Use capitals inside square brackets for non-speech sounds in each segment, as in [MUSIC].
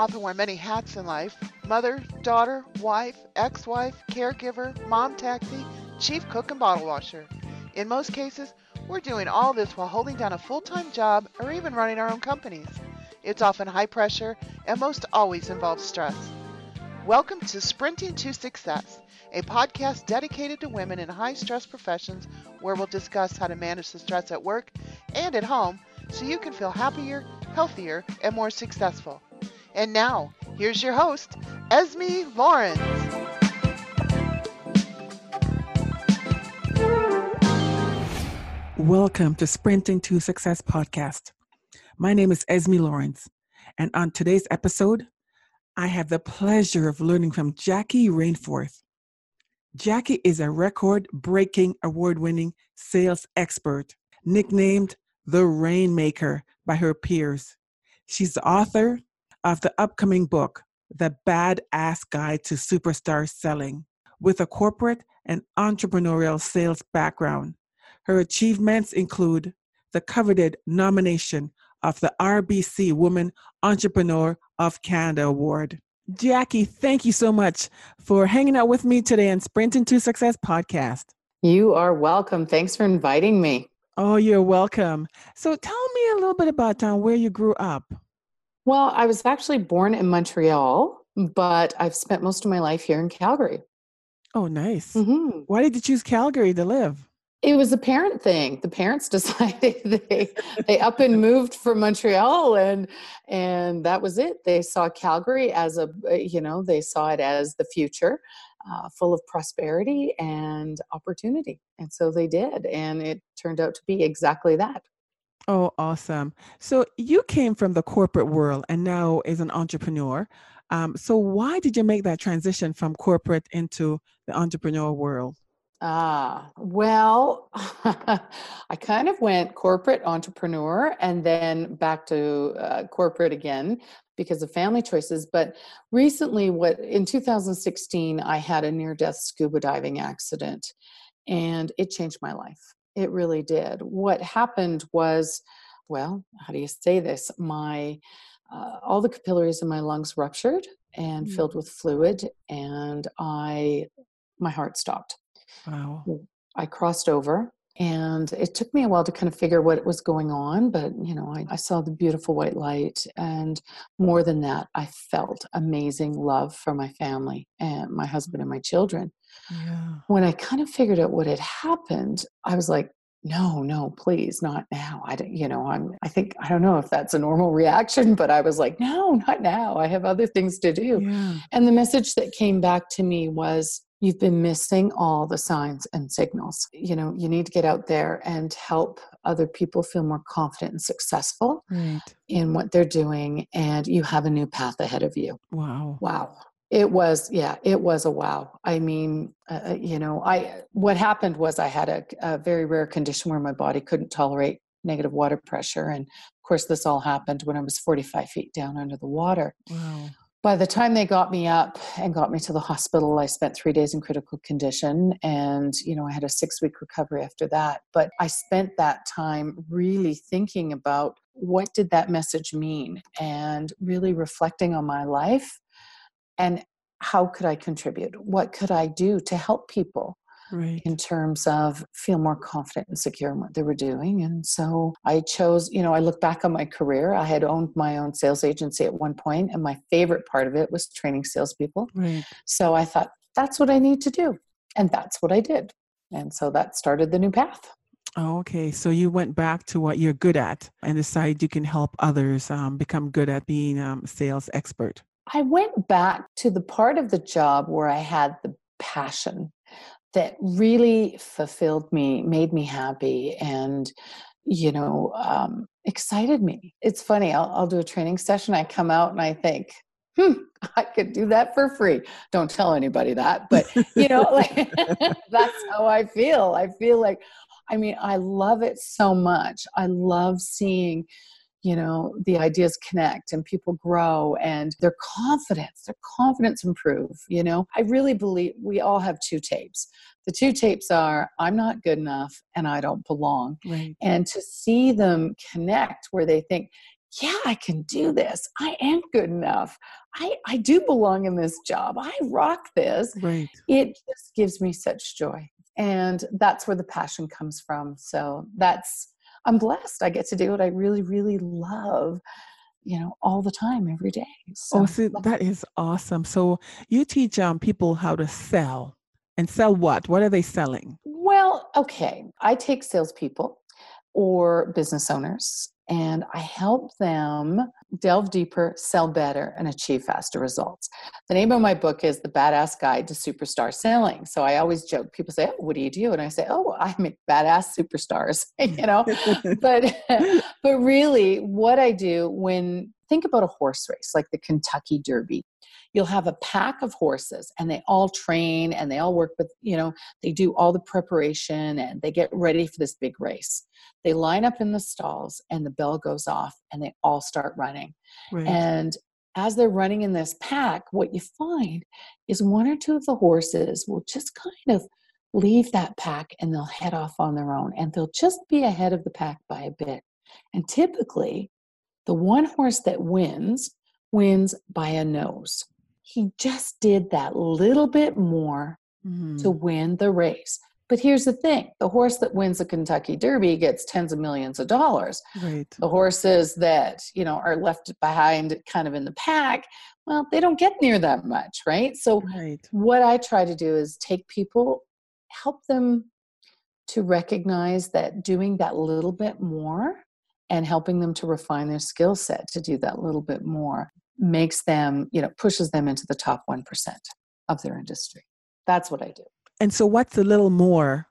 often wear many hats in life mother, daughter, wife, ex wife, caregiver, mom taxi, chief cook, and bottle washer. In most cases, we're doing all this while holding down a full time job or even running our own companies. It's often high pressure and most always involves stress. Welcome to Sprinting to Success, a podcast dedicated to women in high stress professions where we'll discuss how to manage the stress at work and at home so you can feel happier, healthier, and more successful. And now, here's your host, Esme Lawrence. Welcome to Sprinting to Success podcast. My name is Esme Lawrence, and on today's episode, I have the pleasure of learning from Jackie Rainforth. Jackie is a record breaking, award winning sales expert, nicknamed the Rainmaker by her peers. She's the author of the upcoming book, The Badass Guide to Superstar Selling, with a corporate and entrepreneurial sales background. Her achievements include the coveted nomination of the RBC Woman Entrepreneur of Canada Award. Jackie, thank you so much for hanging out with me today on Sprinting to Success podcast. You are welcome. Thanks for inviting me. Oh, you're welcome. So tell me a little bit about uh, where you grew up. Well, I was actually born in Montreal, but I've spent most of my life here in Calgary. Oh, nice. Mm-hmm. Why did you choose Calgary to live? It was a parent thing. The parents [LAUGHS] decided they they up and moved from Montreal, and and that was it. They saw Calgary as a you know they saw it as the future, uh, full of prosperity and opportunity, and so they did, and it turned out to be exactly that. Oh, awesome! So you came from the corporate world, and now is an entrepreneur. Um, so why did you make that transition from corporate into the entrepreneur world? Ah, well, [LAUGHS] I kind of went corporate entrepreneur and then back to uh, corporate again because of family choices. But recently, what in 2016, I had a near death scuba diving accident and it changed my life. It really did. What happened was, well, how do you say this? My uh, all the capillaries in my lungs ruptured and mm-hmm. filled with fluid, and I my heart stopped Wow. I crossed over and it took me a while to kind of figure what was going on but you know I, I, saw the beautiful white light and more than that i felt amazing love for my family and my husband and my children yeah. when i kind of figured out what had happened i was like no no please not now i don't you know i'm i think i don't know if that's a normal reaction but i was like no not now i have other things to do yeah. and the message that came back to me was you've been missing all the signs and signals. You know, you need to get out there and help other people feel more confident and successful right. in what they're doing, and you have a new path ahead of you. Wow. Wow. It was, yeah, it was a wow. I mean, uh, uh you know, I what happened was I had a, a very rare condition where my body couldn't tolerate negative water pressure, and of course, this all happened when I was 45 feet down under the water. Wow by the time they got me up and got me to the hospital i spent three days in critical condition and you know i had a six week recovery after that. But i spent that time really thinking about what did that message mean and really reflecting on my life and how could i contribute? What could i do to help people right. in terms of feel more confident and secure in what they were doing. And so I chose, you know, I look back on my career. I had owned my own sales agency at one point, and my favorite part of it was training salespeople. Right. So I thought, that's what I need to do. And that's what I did. And so that started the new path. Oh, okay. So you went back to what you're good at and decided you can help others um, become good at being a um, sales expert. I went back to the part of the job where I had the passion that really fulfilled me, made me happy, and you know, um, excited me. It's funny. I'll, I'll do a training session. I come out and I think, hmm, [LAUGHS] I could do that for free. Don't tell anybody that, but you know, [LAUGHS] like [LAUGHS] that's how I feel. I feel like, I mean, I love it so much. I love seeing you know the ideas connect and people grow and their confidence their confidence improve you know i really believe we all have two tapes the two tapes are i'm not good enough and i don't belong right. and to see them connect where they think yeah, I can do this. I am good enough. I, I do belong in this job. I rock this. Right. It just gives me such joy. And that's where the passion comes from. So that's, I'm blessed. I get to do what I really, really love, you know, all the time, every day. So oh, see, that is awesome. So you teach um, people how to sell and sell what? What are they selling? Well, okay. I take salespeople or business owners and I help them delve deeper, sell better, and achieve faster results. The name of my book is The Badass Guide to Superstar Selling. So I always joke, people say, Oh, what do you do? And I say, Oh, I make badass superstars, [LAUGHS] you know? [LAUGHS] but [LAUGHS] but really what I do when think about a horse race like the Kentucky Derby. You'll have a pack of horses and they all train and they all work with you know they do all the preparation and they get ready for this big race. They line up in the stalls and the bell goes off and they all start running. Right. and as they're running in this pack what you find is one or two of the horses will just kind of leave that pack and they'll head off on their own and they'll just be ahead of the pack by a bit. And typically the one horse that wins wins by a nose he just did that little bit more mm-hmm. to win the race. But here's the thing the horse that wins the Kentucky Derby gets tens of millions of dollars. Right. The horses that, you know, are left behind kind of in the pack, well, they don't get near that much, right? So, right. what I try to do is take people, help them to recognize that doing that little bit more and helping them to refine their skill set to do that little bit more makes them, you know, pushes them into the top 1% of their industry. That's what I do. And so, what's a little more?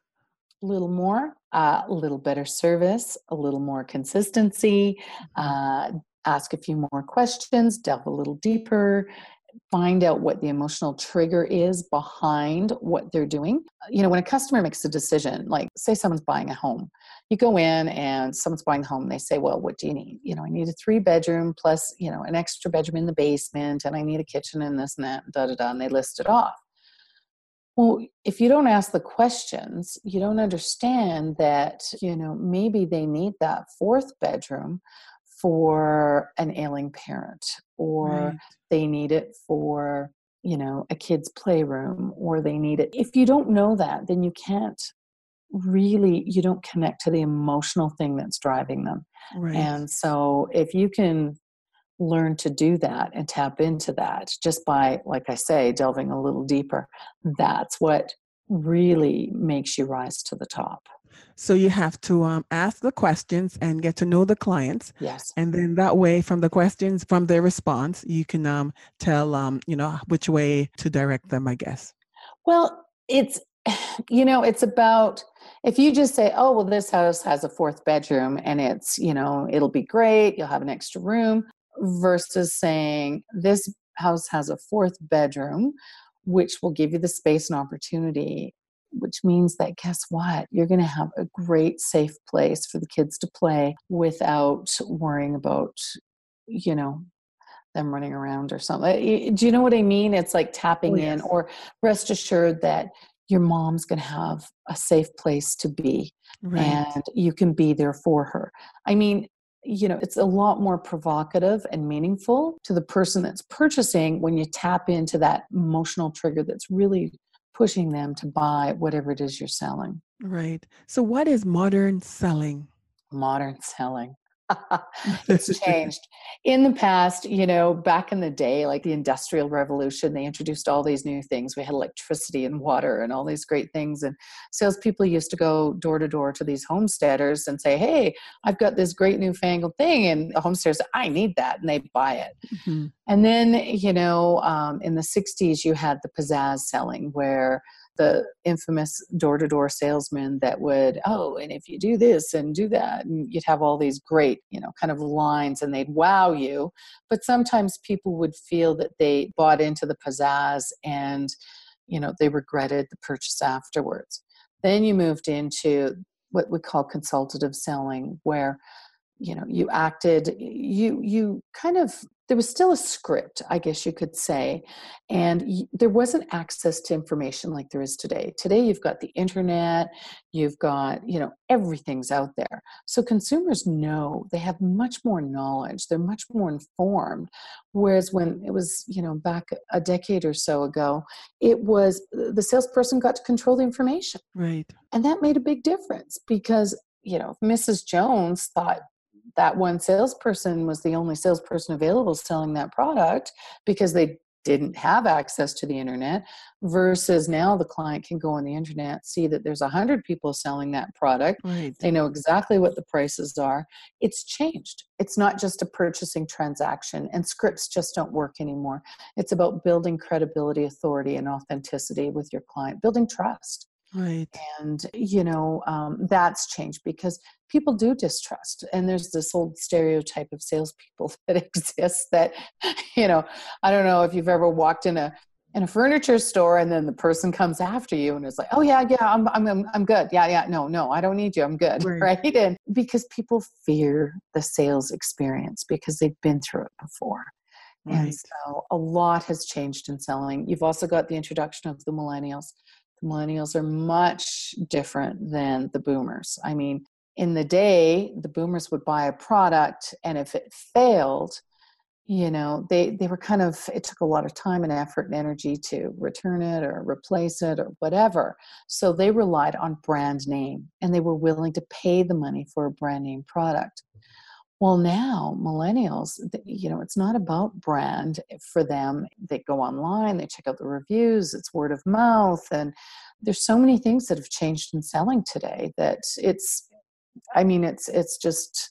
A little more, uh, a little better service, a little more consistency, mm-hmm. uh, ask a few more questions, delve a little deeper, find out what the emotional trigger is behind what they're doing. Uh, you know, when a customer makes a decision, like say someone's buying a home, you go in and someone's buying a home, they say, Well, what do you need? You know, I need a three bedroom plus, you know, an extra bedroom in the basement, and I need a kitchen and this and that, da da da, and they list it off. Well, if you don't ask the questions, you don't understand that, you know, maybe they need that fourth bedroom for an ailing parent or right. they need it for you know a kid's playroom or they need it if you don't know that then you can't really you don't connect to the emotional thing that's driving them right. and so if you can learn to do that and tap into that just by like i say delving a little deeper that's what really makes you rise to the top so you have to um, ask the questions and get to know the clients. Yes. And then that way, from the questions, from their response, you can um, tell, um, you know, which way to direct them, I guess. Well, it's, [SIGHS] you know, it's about if you just say, oh, well, this house has a fourth bedroom and it's, you know, it'll be great, you'll have an extra room, versus saying, this house has a fourth bedroom, which will give you the space and opportunity which means that guess what? You're going to have a great, safe place for the kids to play without worrying about, you know, them running around or something. Eh, do you know what I mean? It's like tapping oh, yes. in, or rest assured that your mom's going to have a safe place to be right. and you can be there for her. I mean, you know, it's a lot more provocative and meaningful to the person that's purchasing when you tap into that emotional trigger that's really pushing them to buy whatever it is you're selling. Right. So, what is modern selling? Modern selling. [LAUGHS] it's [LAUGHS] changed. In the past, you know, back in the day, like the Industrial Revolution, they introduced all these new things. We had electricity and water and all these great things. And salespeople used to go door to door to these homesteaders and say, Hey, I've got this great newfangled thing. And the homesteaders I need that. And they buy it. Mm-hmm. And then, you know, um, in the 60s, you had the pizzazz selling where the infamous door-to-door salesman that would oh and if you do this and do that and you'd have all these great you know kind of lines and they'd wow you. But sometimes people would feel that they bought into the pizzazz and you know they regretted the purchase afterwards. Then you moved into what we call consultative selling where you know you acted you you kind of there was still a script i guess you could say and y- there wasn't access to information like there is today. Today you've got the internet you've got you know everything's out there. So consumers know they have much more knowledge they're much more informed whereas when it was you know back a decade or so ago it was the salesperson got to control the information. Right. and that made a big difference because you know mrs jones thought that one salesperson was the only salesperson available selling that product because they didn't have access to the internet versus now the client can go on the internet see that there's a hundred people selling that product. Right. they know exactly what the prices are. It's changed. It's not just a purchasing transaction and scripts just don't work anymore. It's about building credibility authority and authenticity with your client building trust Right. and you know um, that's changed because people do distrust and there's this old stereotype of salespeople [LAUGHS] that exists that you know i don't know if you've ever walked in a in a furniture store and then the person comes after you and is like oh yeah yeah i'm i'm i'm, good yeah yeah no no i don't need you i'm good [LAUGHS] Right. right and because people fear the sales experience because they've been through it before and so a lot has changed in selling. You've also got the introduction of the millennials. The millennials are much different than the boomers. I mean, in the day, the boomers would buy a product, and if it failed, you know, they, they were kind of, it took a lot of time and effort and energy to return it or replace it or whatever. So they relied on brand name and they were willing to pay the money for a brand name product. Well, now millennials, you know, it's not about brand for them. They go online, they check out the reviews, it's word of mouth, and there's so many things that have changed in selling today that it's, I mean, it's it's just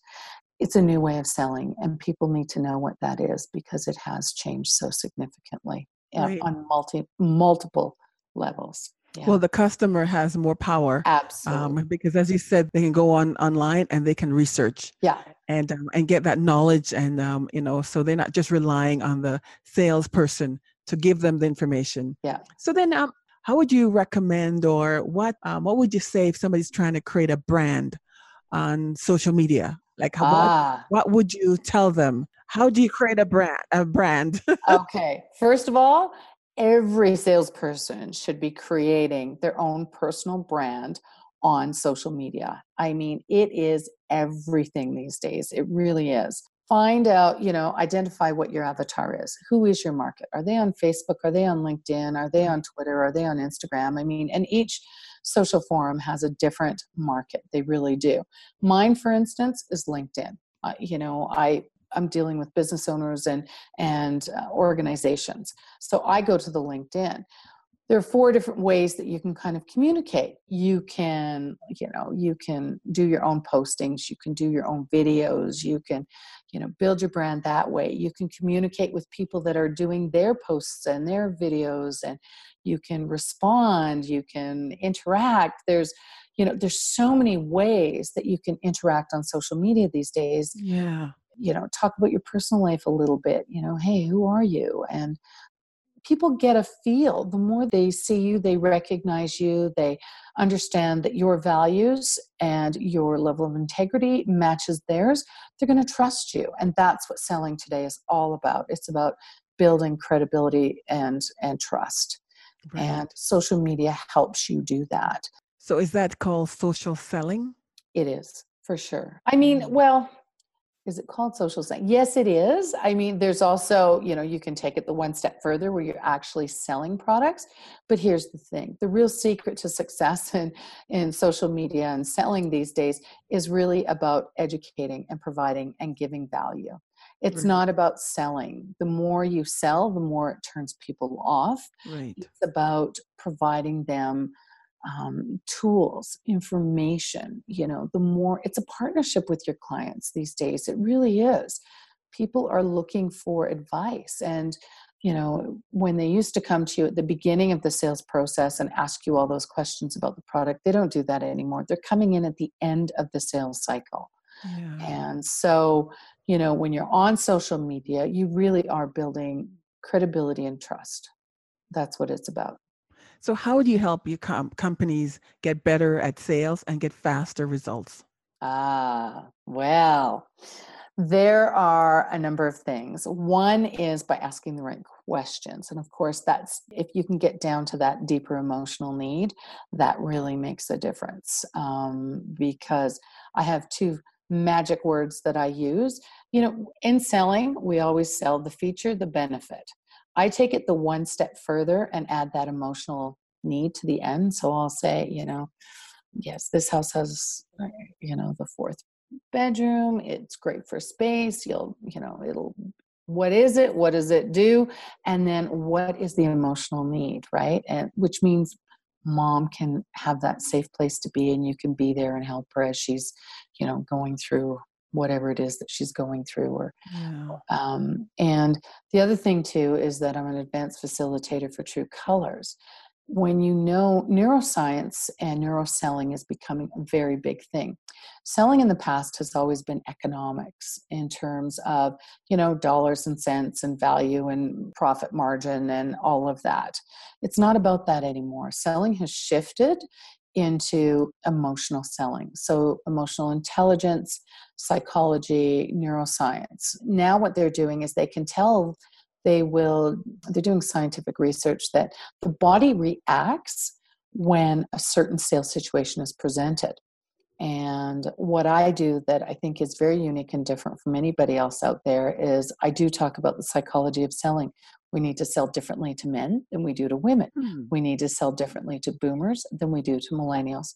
it's a new way of selling, and people need to know what that is because it has changed so significantly uh, Right. on multi multiple levels. Yeah, Well, the customer has more power absolutely. um, because, as you said, they can go on online and they can research yeah, and um, and get that knowledge, and um, you know, so they're not just relying on the salesperson to give them the information. Yeah. So then, um, how would you recommend, or what um, what would you say if somebody's trying to create a brand on social media? Like, how, what, ah. what would you tell them? How do you create a brand? A brand. [LAUGHS] okay. First of all, every salesperson should be creating their own personal brand on social media. I mean, it is everything these days. It really is. Find out, you know, identify what your avatar is. Who is your market? Are they on Facebook? Are they on LinkedIn? Are they on Twitter? Are they on Instagram? I mean, and each social forum has a different market. They really do. Mine, for instance, is LinkedIn. Uh, you know, I I'm dealing with business owners and and uh, organizations. So I go to the LinkedIn. There are four different ways that you can kind of communicate. You can, you know, you can do your own postings, you can do your own videos, you can, you know, build your brand that way. You can communicate with people that are doing their posts and their videos and you can respond, you can interact. There's you know, there's so many ways that you can interact on social media these days yeah. You know talk about your personal life a little bit you know hey who are you and people get a feel the more they see you they recognize you they understand that your values and your level of integrity matches theirs they're going to trust you and that's what selling today is all about it's about building credibility and and trust Right. and social media helps you do that so is that called social selling? It is for sure. I mean, Mm. well, is it called social selling? Yes, it is. I mean, there's also, you know, you can take it the one step further where you're actually selling products. But here's the thing the real secret to success [LAUGHS] in, in social media and selling these days is really about educating and providing and giving value. It's Right. not about selling. The more you sell, the more it turns people off Right. it's about providing them um, tools information you know the more it's a partnership with your clients these days it really is people are looking for advice and you know when they used to come to you at the beginning of the sales process and ask you all those questions about the product they don't do that anymore they're coming in at the end of the sales cycle Yeah. and so, you know, when you're on social media, you really are building credibility and trust. That's what it's about. So how do you help your com- companies get better at sales and get faster results? Ah, well, There are a number of things. One is by asking the right questions. And of course, that's if you can get down to that deeper emotional need, that really makes a difference. Um, because I have two magic words that I use. You know, in selling, we always sell the feature, the benefit. I take it the one step further and add that emotional need to the end. So I'll say, you know, yes, this house has, you know, the fourth bedroom. It's great for space. You'll, you know, it'll, what is it? What does it do? And then what is the emotional need, right? And which means mom can have that safe place to be and you can be there and help her as she's, you know, going through whatever it is that she's going through or yeah. um, and the other thing too is that i'm an advanced facilitator for true colors. When you know neuroscience and neuroselling is becoming a very big thing. Selling in the past has always been economics in terms of you know dollars and cents and value and profit margin and all of that. It's not about that anymore. Selling has shifted into emotional selling. So emotional intelligence psychology neuroscience. Now what they're doing is they can tell they will they're doing scientific research that the body reacts when a certain sales situation is presented. And what i do that i think is very unique and different from anybody else out there is i do talk about the psychology of selling we need to sell differently to men than we do to women hmm. we need to sell differently to boomers than we do to millennials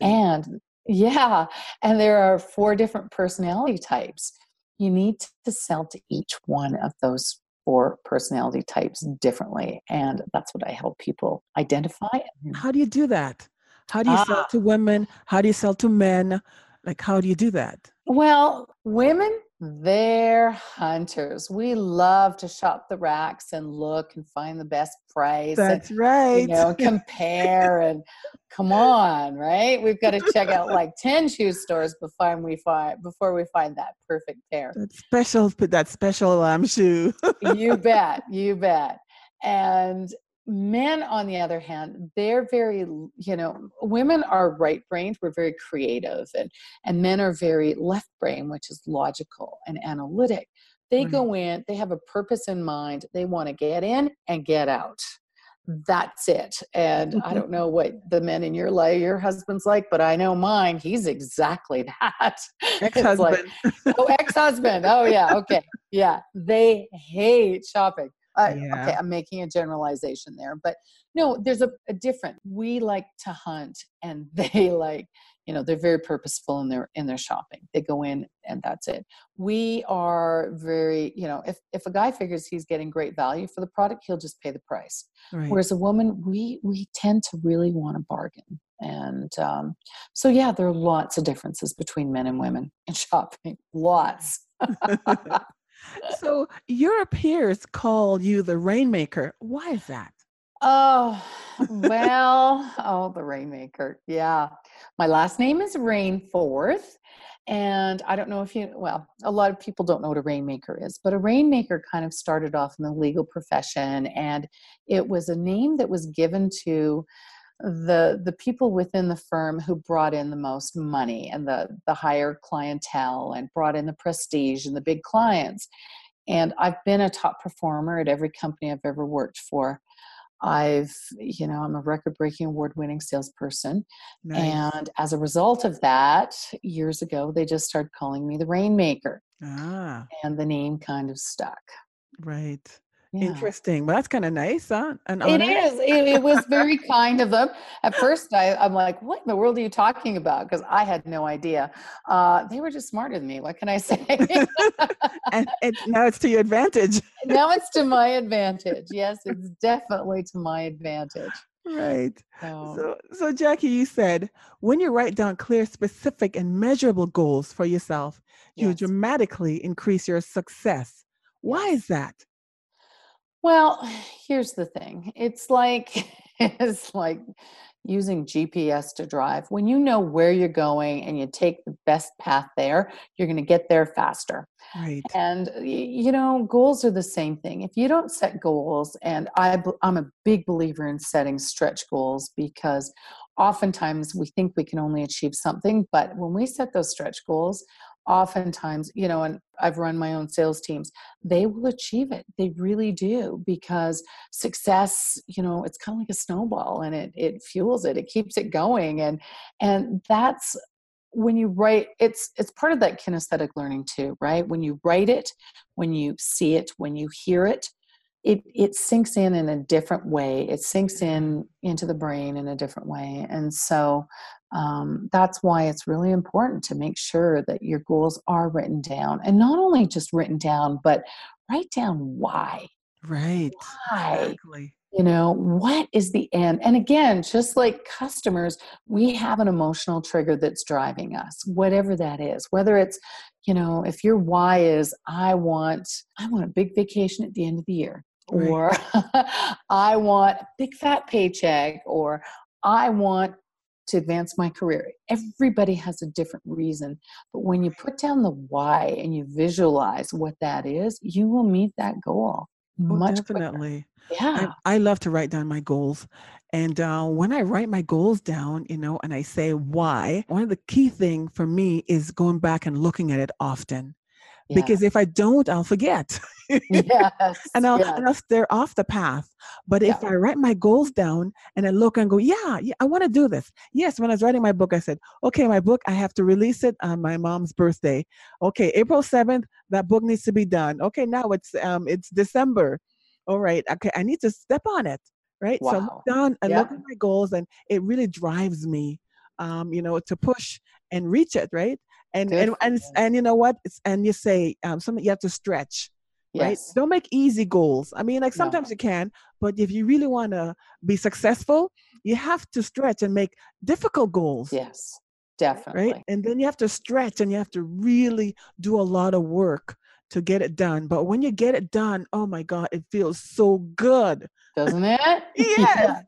and yeah and there are four different personality types you need to sell to each one of those four personality types differently. And that's what I help people identify. How do you do that? How do you sell ah. to women? How do you sell to men? Like, how do you do that? Well, women they're hunters. We love to shop the racks and look and find the best price. That's and, right. You know, compare and come on, right? We've got to check out [LAUGHS] like 10 shoe stores before we find before we find that perfect pair. That special put that special um shoe. you [LAUGHS] bet. You bet. And men on the other hand they're very you know women are right brained we're very creative and and men are very left brain which is logical and analytic. They go in they have a purpose in mind they want to get in and get out. That's it and i mm-hmm. don't know what the men in your life your husband's like but i know mine he's exactly [LAUGHS] that. Ex-husband like, oh ex-husband oh yeah okay yeah they hate shopping uh, yeah. Okay, I'm making a generalization there, but no, there's a, a different. We like to hunt, and [LAUGHS] they like, you know, they're very purposeful in their in their shopping. They go in, and that's it. We are very, you know, if if a guy figures he's getting great value for the product, he'll just pay the price. Right. Whereas a woman, we we tend to really want to bargain, and um, so yeah, there are lots of differences between men and women in [LAUGHS] shopping. Lots. [LAUGHS] so your peers call you the rainmaker. Why is that? Oh, well, oh, the rainmaker. Yeah. My last name is Rainforth. And I don't know if you, well, a lot of people don't know what a rainmaker is, but a rainmaker kind of started off in the legal profession. And it was a name that was given to the the people within the firm who brought in the most money and the the higher clientele and brought in the prestige and the big clients. And i've been a top performer at every company i've ever worked for. I've you know i'm a record breaking award winning salesperson. Nice. and as a result of that years ago they just started calling me the rainmaker. Ah. and the name kind of stuck. Right yeah. Interesting. Well, that's kind of nice, huh? An it is. It, it, was very kind of them. At first, I, am like, what in the world are you talking about? Because I had no idea. Uh, they were just smarter than me. What can I say? [LAUGHS] and, and now it's to your advantage. now it's to my advantage. Yes, it's definitely to my advantage. Right. So, so, so Jackie, you said when you write down clear, specific, and measurable goals for yourself, you dramatically increase your success. Why is that? Well, [SIGHS] here's the thing. It's like [LAUGHS] it's like using GPS to drive. When you know where you're going and you take the best path there, you're going to get there faster. Right. And you know, goals are the same thing. If you don't set goals, and I, I'm a big believer in setting stretch goals because oftentimes we think we can only achieve something, but when we set those stretch goals, oftentimes, you know, and I've run my own sales teams, they will achieve it. They really do because success, you know, it's kind of like a snowball and it it fuels it. It keeps it going and and that's when you write it's it's part of that kinesthetic learning too, right? When you write it, when you see it, when you hear it, it it sinks in in a different way. It sinks in into the brain in a different way. And so um, that's why it's really important to make sure that your goals are written down and not only just written down but write down why. Right. Why exactly. you know what is the end? And again just like customers we have an emotional trigger that's driving us whatever that is. Whether it's you know if your why is i want i want a big vacation at the end of the year Right. or [LAUGHS] i want a big fat paycheck or i want to advance my career everybody has a different reason but when you put down the why and you visualize what that is you will meet that goal oh, much quicker. definitely yeah I, I love to write down my goals. And uh, when I write my goals down, you know, and I say why, one of the key thing for me is going back and looking at it often. Yeah. Because if I don't, I'll forget. [LAUGHS] [LAUGHS] yes and I'll, yes. and I'll stare off the path. But if I write my goals down and I look and go, yeah, yeah I want to do this. Yes, when I was writing my book, I said, okay, my book, I have to release it on my mom's birthday. Okay, April 7th, that book needs to be done. Okay, now it's um it's December. All right, okay, I need to step on it. Right. So I Wow. look down and Yeah. look at my goals and it really drives me um, you know, to push and reach it, right? And Good and and, you. and you know what? It's, and you say um, something you have to stretch right? Don't make easy goals. I mean, like No. sometimes you can, but if you really want to be successful, you have to stretch and make difficult goals, yes definitely right? And then you have to stretch and you have to really do a lot of work to get it done. But when you get it done, oh my God, it feels so good. doesn't it [LAUGHS] [LAUGHS] Yes.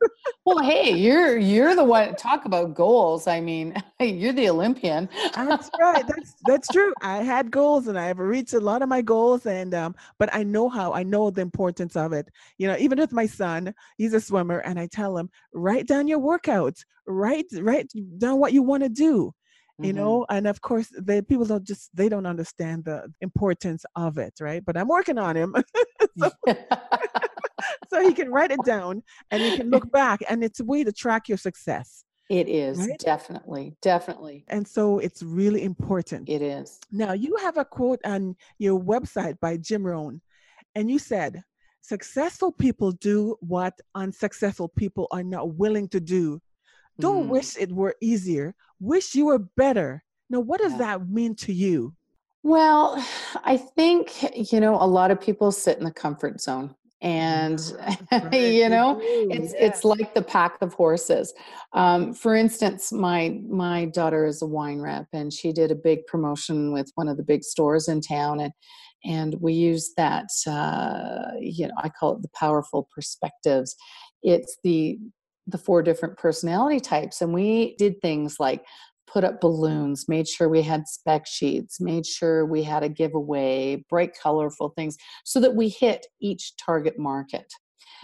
well hey you're you're the one talk about goals i mean [LAUGHS] you're the olympian That's right. That's that's true. I had goals and I've reached a lot of my goals and um but I know how I know the importance of it. You know, even with my son, he's a swimmer and I tell him, write down your workouts, write write down what you want to do. You Mhm. know, and of course the people don't just they don't understand the importance of it, right? But I'm working on him [LAUGHS] [LAUGHS] so he can write it down and you can look back and it's a way to track your success. it is Right? definitely definitely And so it's really important. it is Now, you have a quote on your website by Jim Rohn, and you said, Successful people do what unsuccessful people are not willing to do. Don't Mm. wish it were easier, wish you were better. Now, what does Yeah. that mean to you? Well, I think, you know, a lot of people sit in the comfort zone. And, [LAUGHS] right, you know, it's yes. it's like the pack of horses. Um, for instance, my my daughter is a wine rep, and she did a big promotion with one of the big stores in town, and and we use that. Uh, you know, I call it the powerful perspectives. It's the the four different personality types, and we did things like put up balloons, made sure we had spec sheets, made sure we had a giveaway, bright, colorful things, so that we hit each target market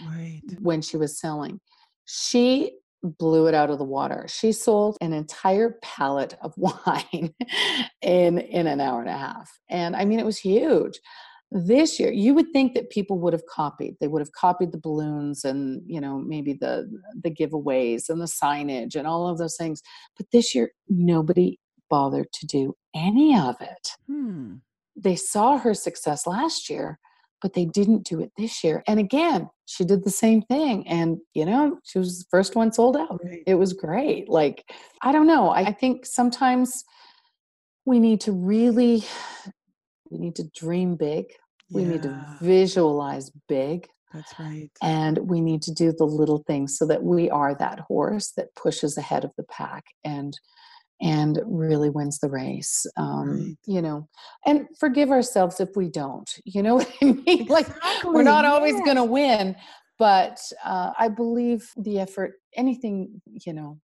Right. when she was selling. She blew it out of the water. She sold an entire pallet of [LAUGHS] wine in in an hour and a half. And I mean it was huge. This year, you would think that people would have copied. They would have copied the balloons and, you know, maybe the the giveaways and the signage and all of those things. But this year nobody bothered to do any of it Hmm. they saw her success last year, but they didn't do it this year. And again, she did the same thing. And, you know, she was the first one sold out. Right. It was great. Like, I don't know. I think sometimes we need to really, we need to dream big. We need to visualize big. that's right. And we need to do the little things so that we are that horse that pushes ahead of the pack and and really wins the race. Um, Right. You know, and forgive ourselves if we don't. You know [LAUGHS] what I mean? Like we're Exactly, not always going to win, but uh, I believe the effort. Anything you know,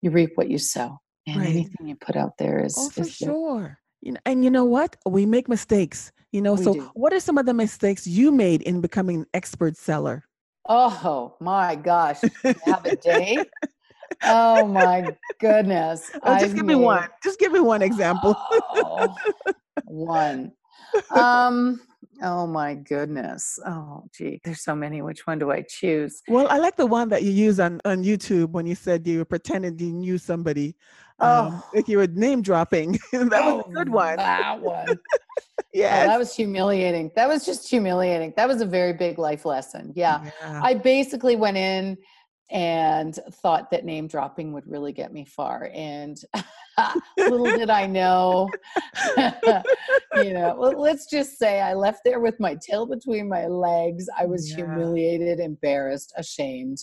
you reap what you sow, and Right. anything you put out there is. Oh, for is sure. You know, and you know what? We make mistakes. You know, We so do. what are some of the mistakes you made in becoming an expert seller? Oh my gosh! Have a day. oh my goodness. [LAUGHS] Oh, just I give mean, me one. Just give me one example. oh, one. Um, oh my goodness. Oh gee, there's so many. Which one do I choose? Well, I like the one that you use on, on YouTube when you said you pretended you knew somebody. Um, oh, like you were name dropping. [LAUGHS] that oh, was a good oh, one. That one. [LAUGHS] yeah, oh, that was humiliating. That was just humiliating. That was a very big life lesson. Yeah. yeah. I basically went in and thought that name dropping would really get me far. And [LAUGHS] little did I know, you know, well, let's just say I left there with my tail between my legs. I was yeah. humiliated, embarrassed, ashamed.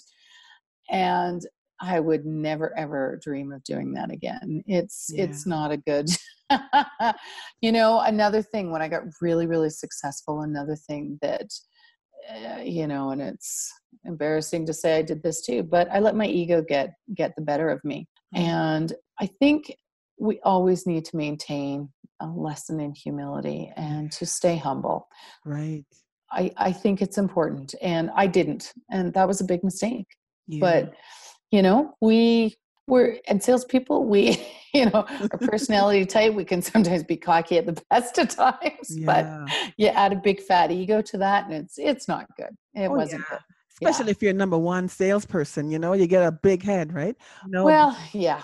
And I would never ever dream of doing that again. It's yeah. it's not a good [LAUGHS] you know, another thing when I got really really successful, another thing that uh, you know, and it's embarrassing to say I did this too, but I let my ego get get the better of me. Mm. And I think we always need to maintain a lesson in humility and to stay humble. Right. I, I think it's important. And I didn't. And that was a big mistake. Yeah. But, you know, we we're and salespeople, we, [LAUGHS] you know, our personality type, we can sometimes be cocky at the [LAUGHS] best of times. Yeah. But you add a big fat ego to that and it's it's not good. It oh, wasn't yeah. good especially yeah. if you're number one salesperson you know you get a big head right no well yeah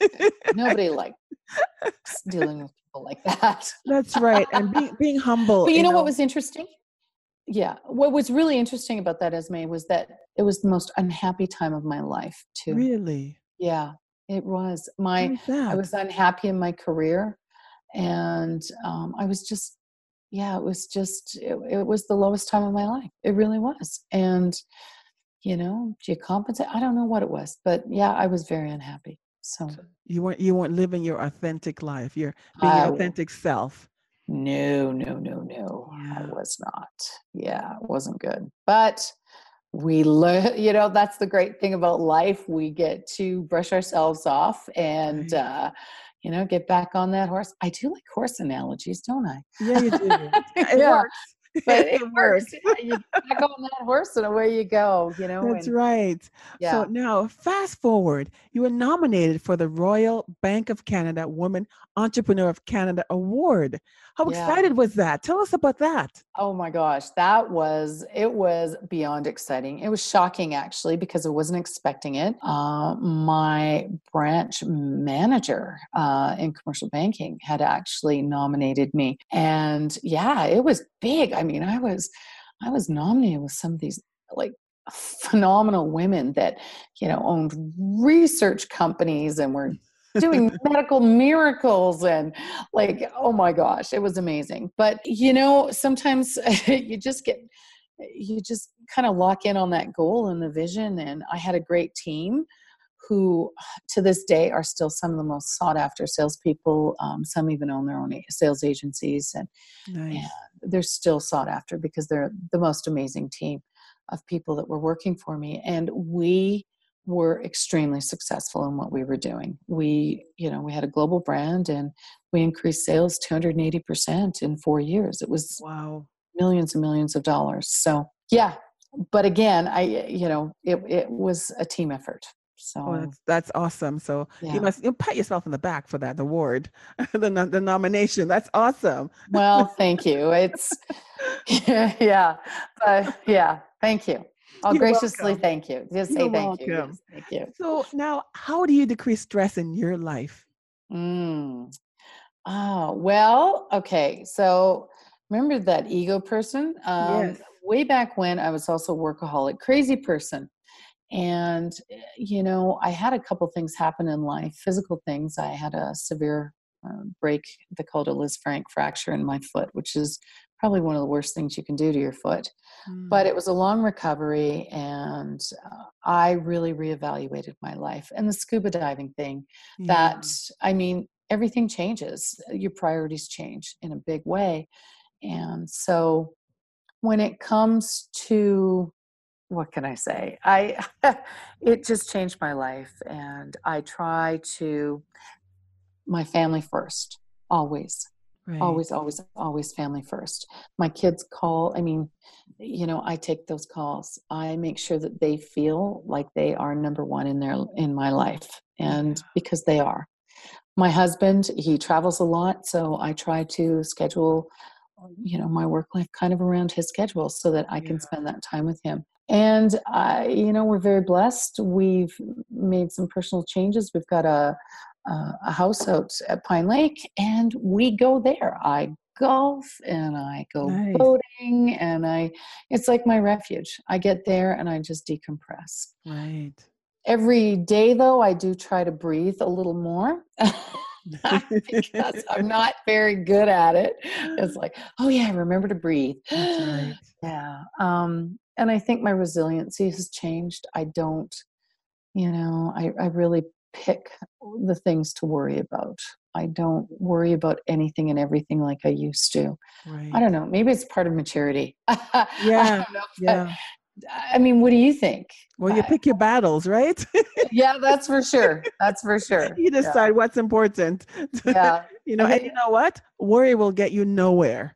[LAUGHS] nobody like dealing with people like that that's right and being, being humble but you, you know, know, what was interesting yeah what was really interesting about that esme was that it was the most unhappy time of my life too really yeah it was my i was unhappy in my career and um, i was just yeah, it was just, it, it was the lowest time of my life. It really was. And, you know, do you compensate? I don't know what it was, but yeah, I was very unhappy. So you weren't, you weren't living your authentic life. You're being your authentic self. No, no, no, no. Yeah. I was not. Yeah, it wasn't good. But we learn, [LAUGHS] you know, that's the great thing about life. We get to brush ourselves off and, right. uh, you know, get back on that horse. I do like horse analogies, don't I? Yeah, you do. [LAUGHS] it yeah. works. [LAUGHS] But it, works. you back [LAUGHS] on that horse and away you go, you know. That's and, right. Yeah. So now fast forward, you were nominated for the Royal Bank of Canada Woman Entrepreneur of Canada Award. How yeah. excited was that? Tell us about that. Oh my gosh, that was it was beyond exciting. It was shocking actually because I wasn't expecting it. Uh, my branch manager uh, in commercial banking had actually nominated me, and yeah, it was big. I mean, I was I was nominated with some of these like [LAUGHS] phenomenal women that you know owned research companies and were doing [LAUGHS] medical miracles and like oh my gosh it was amazing. But you know sometimes [LAUGHS] you just get you just kind of lock in on that goal and the vision and i had a great team who to this day are still some of the most sought after salespeople um, some even own their own sales agencies and, nice. and they're still sought after because they're the most amazing team of people that were working for me and we were extremely successful in what we were doing. We, you know, we had a global brand and we increased sales 280% in 4 years. It was wow, millions and millions of dollars. So, yeah, but again, I you know, it it was a team effort. So oh, that's, that's, awesome. So yeah. you must you pat yourself in the back for that award, [LAUGHS] the the nomination. That's awesome. Well, thank you. It's [LAUGHS] yeah, but yeah, thank you. I'll [LAUGHS] You're graciously welcome. thank you. Just say You're thank welcome. you. Yes, thank you. So now, how do you decrease stress in your life? Mm. Oh, well, okay. So remember that ego person? Um, yes. Way back when I was also workaholic, crazy person. And, eh, you know, I had a couple things happen in life, physical things. I had a severe uh, break, they called a Lisfranc fracture in my foot, which is probably one of the worst things you can do to your foot. Mm. But it was a long recovery, and uh, I really reevaluated my life. And the scuba diving thing, yeah. that, I mean, everything changes, your priorities change in a big way. And so when it comes to what can I say? I [LAUGHS] it just changed my life and I try to my family first always Right. Always, always, always family first. My kids call, I mean, you know, I take those calls. I make sure that they feel like they are number one in their in my life. And because they are. My husband, he travels a lot, so I try to schedule you know my work life kind of around his schedule so that I can yeah. spend that time with him. And I, you know, we're very blessed. We've made some personal changes. We've got a uh, a house out at Pine Lake, and we go there. I golf and I go nice. boating, and I it's like my refuge. I get there and I just decompress. Right. Every day, though, I do try to breathe a little more. [LAUGHS] because I'm [LAUGHS] not very good at it. It's [GASPS] like, oh yeah, remember to breathe. That's right. [GASPS] Yeah. Um, and I think my resiliency has changed. I don't, you know, I, I really pick the things to worry about. I don't worry about anything and everything like I used to. Right. I don't know. Maybe it's part of maturity. [LAUGHS] yeah. yeah. I mean, what do you think? Well, you pick your battles, right? [LAUGHS] yeah, that's for sure. That's for sure. You decide yeah. what's important. Yeah. [LAUGHS] you know, and you know what? Worry will get you nowhere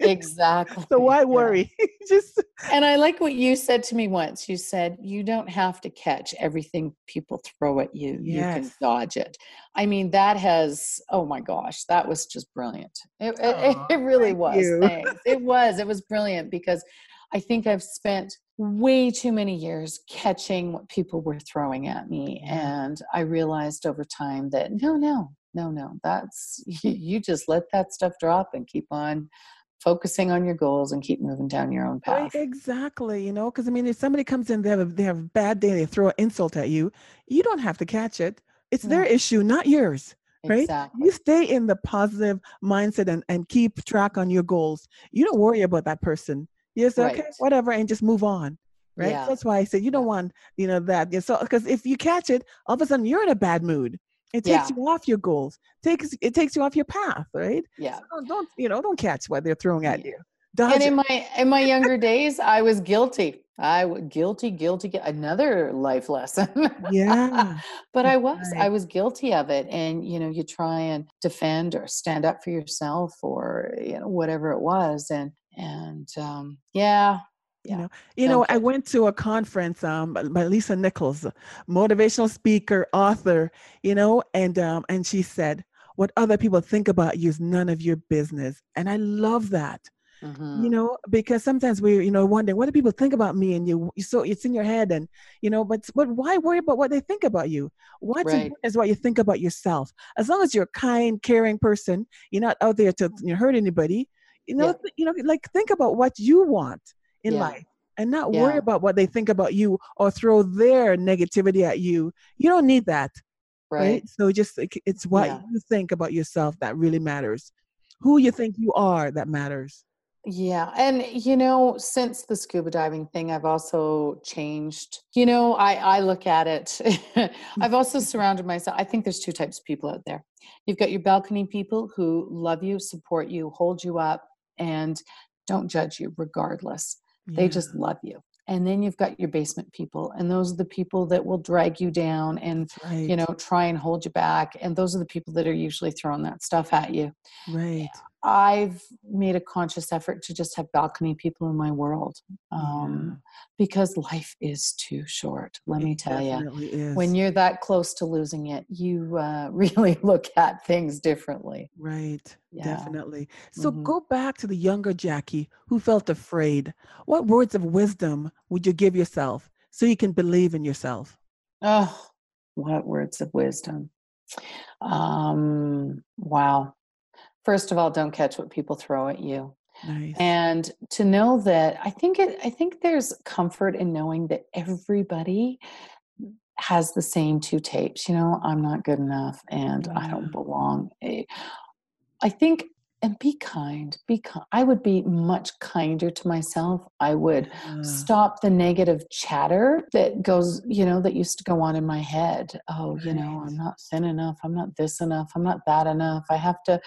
exactly. [LAUGHS] so why worry? [LAUGHS] Just And I like what you said to me once. You said you don't have to catch everything people throw at you. Yes. You can dodge it. I mean, that has oh my gosh, that was just brilliant. It, oh, it, it really was. It was. It was brilliant because I think I've spent way too many years catching what people were throwing at me. And I realized over time that no, no, no, no, that's [LAUGHS] you just let that stuff drop and keep on focusing on your goals and keep moving down your own path. Right, exactly. You know, because I mean, if somebody comes in, they have a, they have a bad day, they throw an insult at you, you don't have to catch it. It's their mm. issue, not yours. Right? Exactly. You stay in the positive mindset and, and keep track on your goals. You don't worry about that person. You say, right. okay, whatever, and just move on. Right. Yeah. That's why I said you don't want, you know, that. So because if you catch it, all of a sudden you're in a bad mood. It takes yeah. you off your goals. Takes it takes you off your path, right? Yeah. So don't, don't you know? Don't catch what they're throwing at you. Dodge and in it. my in my younger [LAUGHS] days, I was guilty. I was guilty, guilty. Another life lesson. Yeah. [LAUGHS] but I was right. I was guilty of it, and you know, you try and defend or stand up for yourself, or you know, whatever it was, and and um, yeah, you know? You know i went to a conference um by lisa nichols motivational speaker author you know and um and she said what other people think about you is none of your business. And i love that mm-hmm. you know because sometimes we you know wondering what do people think about me? And you so it's in your head and you know but but why worry about what they think about you? What's right. is what you think about yourself. As long as you're a kind caring person you're not out there to you know, hurt anybody you know yeah. you know like think about what you want in yeah. life and not yeah. worry about what they think about you or throw their negativity at you. You don't need that. Right. right? So just it's what yeah. you think about yourself that really matters. Who you think you are that matters. Yeah. And, you know, since the scuba diving thing, I've also changed. You know, I, I look at it. [LAUGHS] I've also [LAUGHS] surrounded myself. I think there's two types of people out there. You've got your balcony people who love you, support you, hold you up, and don't judge you regardless. They just love you. And then you've got your basement people, and those are the people that will drag you down and right. you know try and hold you back. And those are the people that are usually throwing that stuff at you. Right. I've made a conscious effort to just have balcony people in my world um, yeah. because life is too short. Let it me tell you, when you're that close to losing it, you uh, [LAUGHS] really look at things differently. Right, yeah. definitely. So mm-hmm. go back to the younger Jackie who felt afraid. What words of wisdom would you give yourself so you can believe in yourself? Oh, what words of wisdom? Um, wow first of all don't catch what people throw at you nice. and to know that i think it i think there's comfort in knowing that everybody has the same two tapes you know i'm not good enough and yeah. i don't belong eh, i think and be kind be kind i would be much kinder to myself i would yeah. stop the negative chatter that goes you know that used to go on in my head oh right. you know i'm not thin enough i'm not this enough i'm not that enough i have to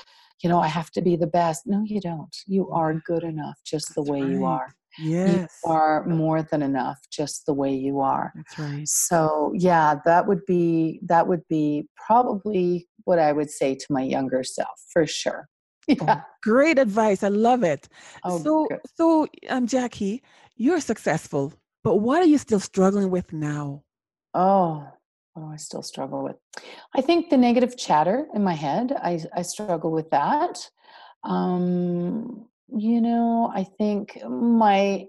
you know, I have to be the best. No, you don't. You are good enough just the way right. you are. Yes. You are more than enough just the way you are. That's right. So, yeah, that would be that would be probably what I would say to my younger self for sure. [LAUGHS] Yeah. Great advice. I love it. Oh, so, good. so um, Jackie, you're successful, but what are you still struggling with now? Oh, what do I still struggle with? I think the negative chatter in my head, I, I struggle with that. Um, you know, I think my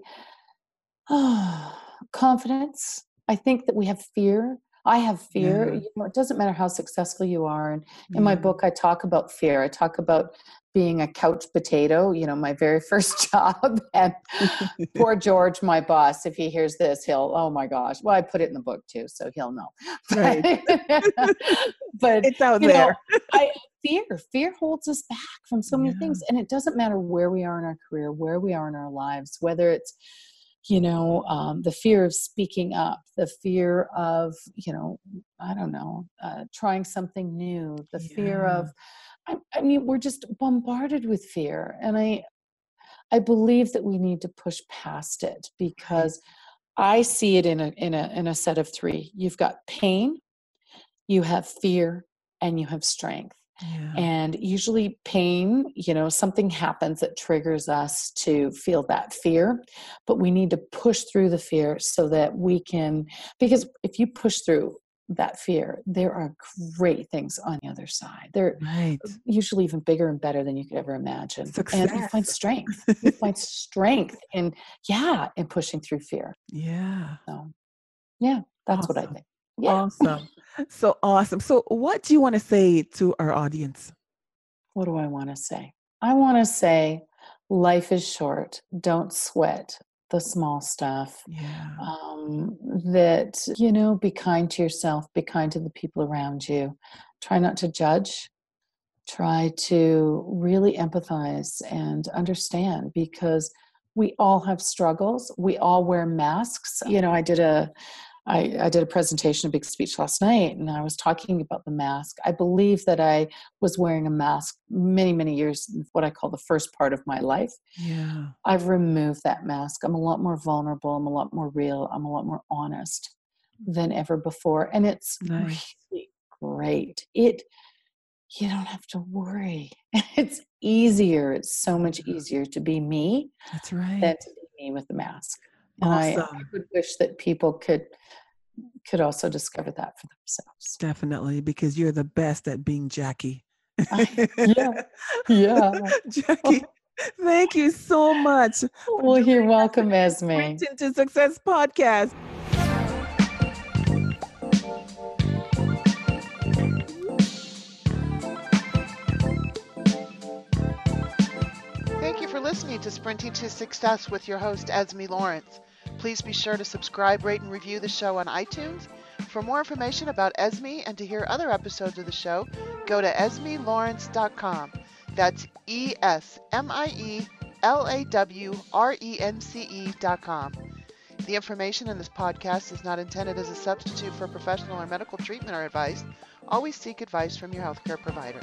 [SIGHS] confidence, I think that we have fear. I have fear. Yeah. You know, it doesn't matter how successful you are. And in my book, I talk about fear. I talk about being a couch potato, you know, my very [LAUGHS] first job. And [LAUGHS] poor George, my boss, if he hears this, he'll, oh my gosh. Well, I put it in the book too, so he'll know. [LAUGHS] Right. but It's out you know, there. I fear, fear holds us back from so many Yeah. things. And it doesn't matter where we are in our career, where we are in our lives, whether it's, you know, um, the fear of speaking up, the fear of, you know, I don't know, uh, trying something new, the fear of, I, I mean, we're just bombarded with fear. And I, I believe that we need to push past it because I see it in a in a in a set of three. You've got pain, you have fear, and you have strength. Yeah. And usually, pain, you know, something happens that triggers us to feel that fear, but we need to push through the fear so that we can, because if you push through that fear, there are great things on the other side. They're Right. usually even bigger and better than you could ever imagine. And you find strength. You [LAUGHS] find strength in, yeah, in pushing through fear. Yeah. So, yeah, that's what I think. Yeah. Awesome. So awesome. So, what do you want to say to our audience? what do I want to say? I want to say life is short. Don't sweat the small stuff. Yeah. Um, that, you know, be kind to yourself, be kind to the people around you. Try not to judge. Try to really empathize and understand because we all have struggles. We all wear masks. You know, I did a I, I did a presentation, a big speech last night, and I was talking about the mask. I believe that I was wearing a mask many, many years, what I call the first part of my life. Yeah. I've removed that mask. I'm a lot more vulnerable. I'm a lot more real. I'm a lot more honest than ever before. And it's Nice. really great. It, you don't have to worry. [LAUGHS] It's easier. It's so much easier to be me That's right. than to be me with the mask. And I, I would wish that people could could also discover that for themselves. Definitely, because you're the best at being Jackie. I- yeah. Yeah. [LAUGHS] Jackie, thank you so much. Well, you're welcome, Esmie. Sprinting to Success podcast. Thank you for listening to Sprinting to Success with your host, Esmie Lawrence. Please be sure to subscribe, rate, and review the show on iTunes. For more information about Esmie and to hear other episodes of the show, go to esmielawrence.com. That's E S M I E L A W R E N C E.com. The information in this podcast is not intended as a substitute for professional or medical treatment or advice. Always seek advice from your healthcare provider.